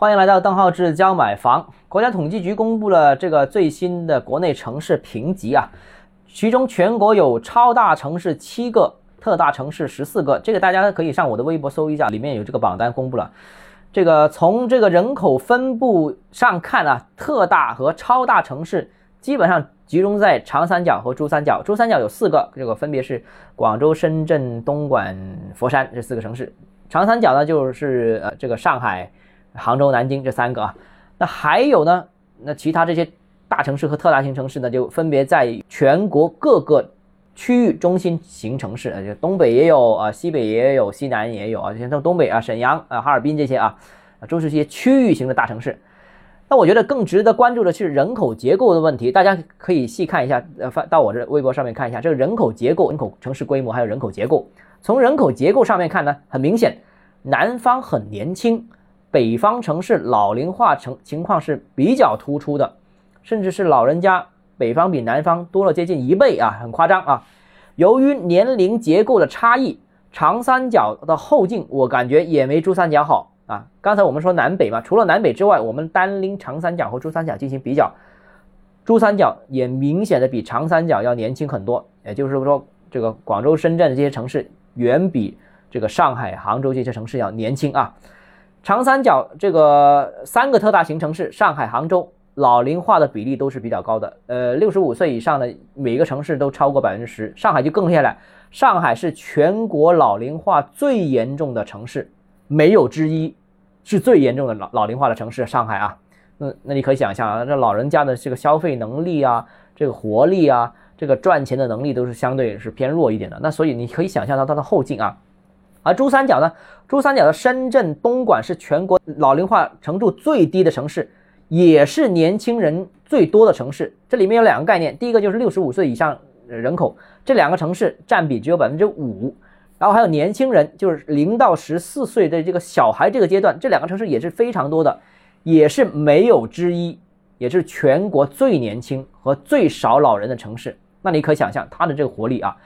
欢迎来到邓浩志教买房。国家统计局公布了这个最新的国内城市评级啊，其中全国有超大城市七个，特大城市十四个。这个大家可以上我的微博搜一下，里面有这个榜单公布了。这个从这个人口分布上看啊，特大和超大城市基本上集中在长三角和珠三角。珠三角有四个，这个分别是广州、深圳、东莞、佛山这四个城市。长三角呢，就是呃这个上海。杭州、南京这三个啊，那还有呢？那其他这些大城市和特大型城市呢，就分别在全国各个区域中心型城市，呃，就东北也有啊，西北也有，西南也有啊。就像东北啊，沈阳啊、哈尔滨这些啊，啊，都是一些区域型的大城市。那我觉得更值得关注的是人口结构的问题，大家可以细看一下，呃，发到我这微博上面看一下这个人口结构、人口城市规模还有人口结构。从人口结构上面看呢，很明显，南方很年轻。北方城市老龄化成情况是比较突出的，甚至是老人家北方比南方多了接近一倍啊，很夸张啊。由于年龄结构的差异，长三角的后劲我感觉也没珠三角好啊。刚才我们说南北嘛，除了南北之外，我们单拎长三角和珠三角进行比较，珠三角也明显的比长三角要年轻很多。也就是说，这个广州、深圳这些城市远比这个上海、杭州这些城市要年轻啊。长三角这个三个特大型城市，上海、杭州，老龄化的比例都是比较高的。呃，六十五岁以上的每个城市都超过百分之十，上海就更厉害了。上海是全国老龄化最严重的城市，没有之一，是最严重的老老龄化的城市。上海啊，那那你可以想象啊，这老人家的这个消费能力啊，这个活力啊，这个赚钱的能力都是相对是偏弱一点的。那所以你可以想象到它的后劲啊。而珠三角呢？珠三角的深圳、东莞是全国老龄化程度最低的城市，也是年轻人最多的城市。这里面有两个概念，第一个就是六十五岁以上人口，这两个城市占比只有百分之五。然后还有年轻人，就是零到十四岁的这个小孩这个阶段，这两个城市也是非常多的，也是没有之一，也是全国最年轻和最少老人的城市。那你可想象它的这个活力啊，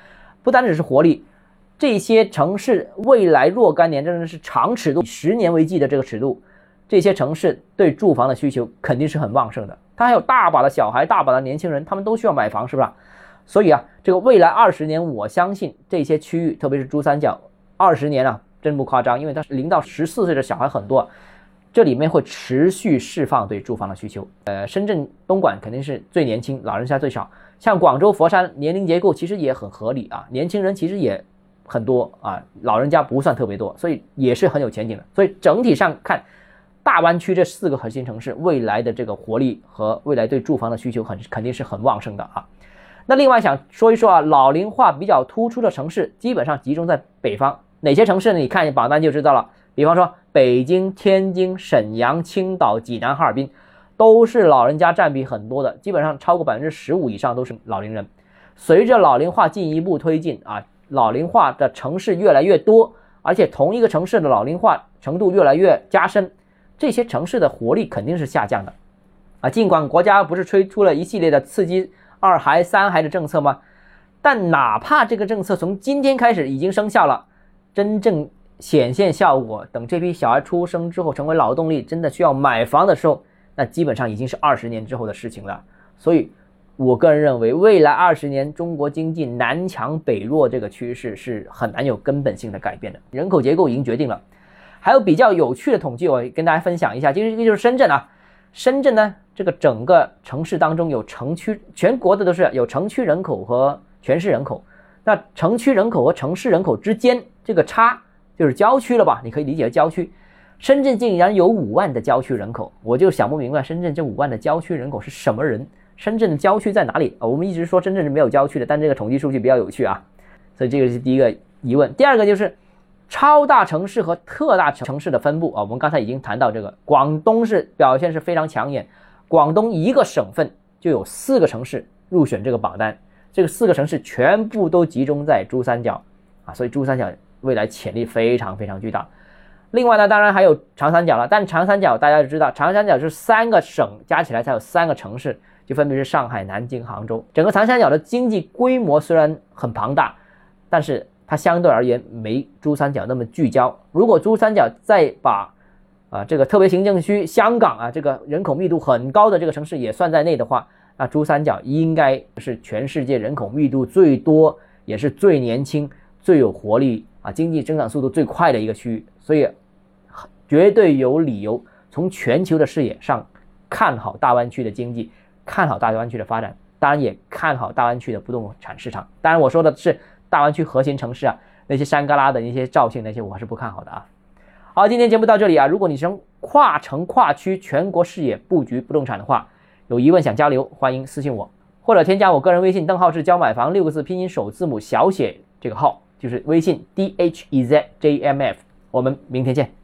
不单只是活力。这些城市未来若干年真的是长尺度，十年为计的这个尺度，这些城市对住房的需求肯定是很旺盛的。它还有大把的小孩，大把的年轻人，他们都需要买房，是不是？所以啊，这个未来二十年，我相信这些区域，特别是珠三角，二十年啊，真不夸张，因为它是零到十四岁的小孩很多，这里面会持续释放对住房的需求。呃，深圳、东莞肯定是最年轻，老人家最少。像广州、佛山，年龄结构其实也很合理啊，年轻人其实也。很多啊，老人家不算特别多，所以也是很有前景的。所以整体上看，大湾区这四个核心城市未来的这个活力和未来对住房的需求很肯定是很旺盛的啊。那另外想说一说啊，老龄化比较突出的城市基本上集中在北方，哪些城市呢？你看榜单就知道了。比方说北京、天津、沈阳、青岛、济南、哈尔滨，都是老人家占比很多的，基本上超过百分之十五以上都是老龄人。随着老龄化进一步推进啊。老龄化的城市越来越多，而且同一个城市的老龄化程度越来越加深，这些城市的活力肯定是下降的，啊，尽管国家不是推出了一系列的刺激二孩、三孩的政策吗？但哪怕这个政策从今天开始已经生效了，真正显现效果，等这批小孩出生之后成为劳动力，真的需要买房的时候，那基本上已经是二十年之后的事情了。所以。我个人认为，未来二十年中国经济南强北弱这个趋势是很难有根本性的改变的。人口结构已经决定了。还有比较有趣的统计，我跟大家分享一下。其实这个就是深圳啊，深圳呢，这个整个城市当中有城区，全国的都是有城区人口和全市人口。那城区人口和城市人口之间这个差，就是郊区了吧？你可以理解为郊区。深圳竟然有五万的郊区人口，我就想不明白，深圳这五万的郊区人口是什么人？深圳的郊区在哪里啊？我们一直说深圳是没有郊区的，但这个统计数据比较有趣啊，所以这个是第一个疑问。第二个就是超大城市和特大城市的分布啊，我们刚才已经谈到这个，广东是表现是非常抢眼，广东一个省份就有四个城市入选这个榜单，这个四个城市全部都集中在珠三角啊，所以珠三角未来潜力非常非常巨大。另外呢，当然还有长三角了，但长三角大家就知道，长三角是三个省加起来才有三个城市。分别是上海、南京、杭州，整个长三角的经济规模虽然很庞大，但是它相对而言没珠三角那么聚焦。如果珠三角再把啊，这个特别行政区香港啊，这个人口密度很高的这个城市也算在内的话，那珠三角应该是全世界人口密度最多，也是最年轻、最有活力啊，经济增长速度最快的一个区域，所以绝对有理由从全球的视野上看好大湾区的经济，看好大湾区的发展，当然也看好大湾区的不动产市场。当然，我说的是大湾区核心城市啊，那些山旮旯的那些肇庆那些，我还是不看好的啊。好，今天节目到这里啊。如果你从跨城跨区全国视野布局不动产的话，有疑问想交流，欢迎私信我，或者添加我个人微信，邓浩志教买房六个字拼音首字母小写这个号，就是微信 d h e z j m f。我们明天见。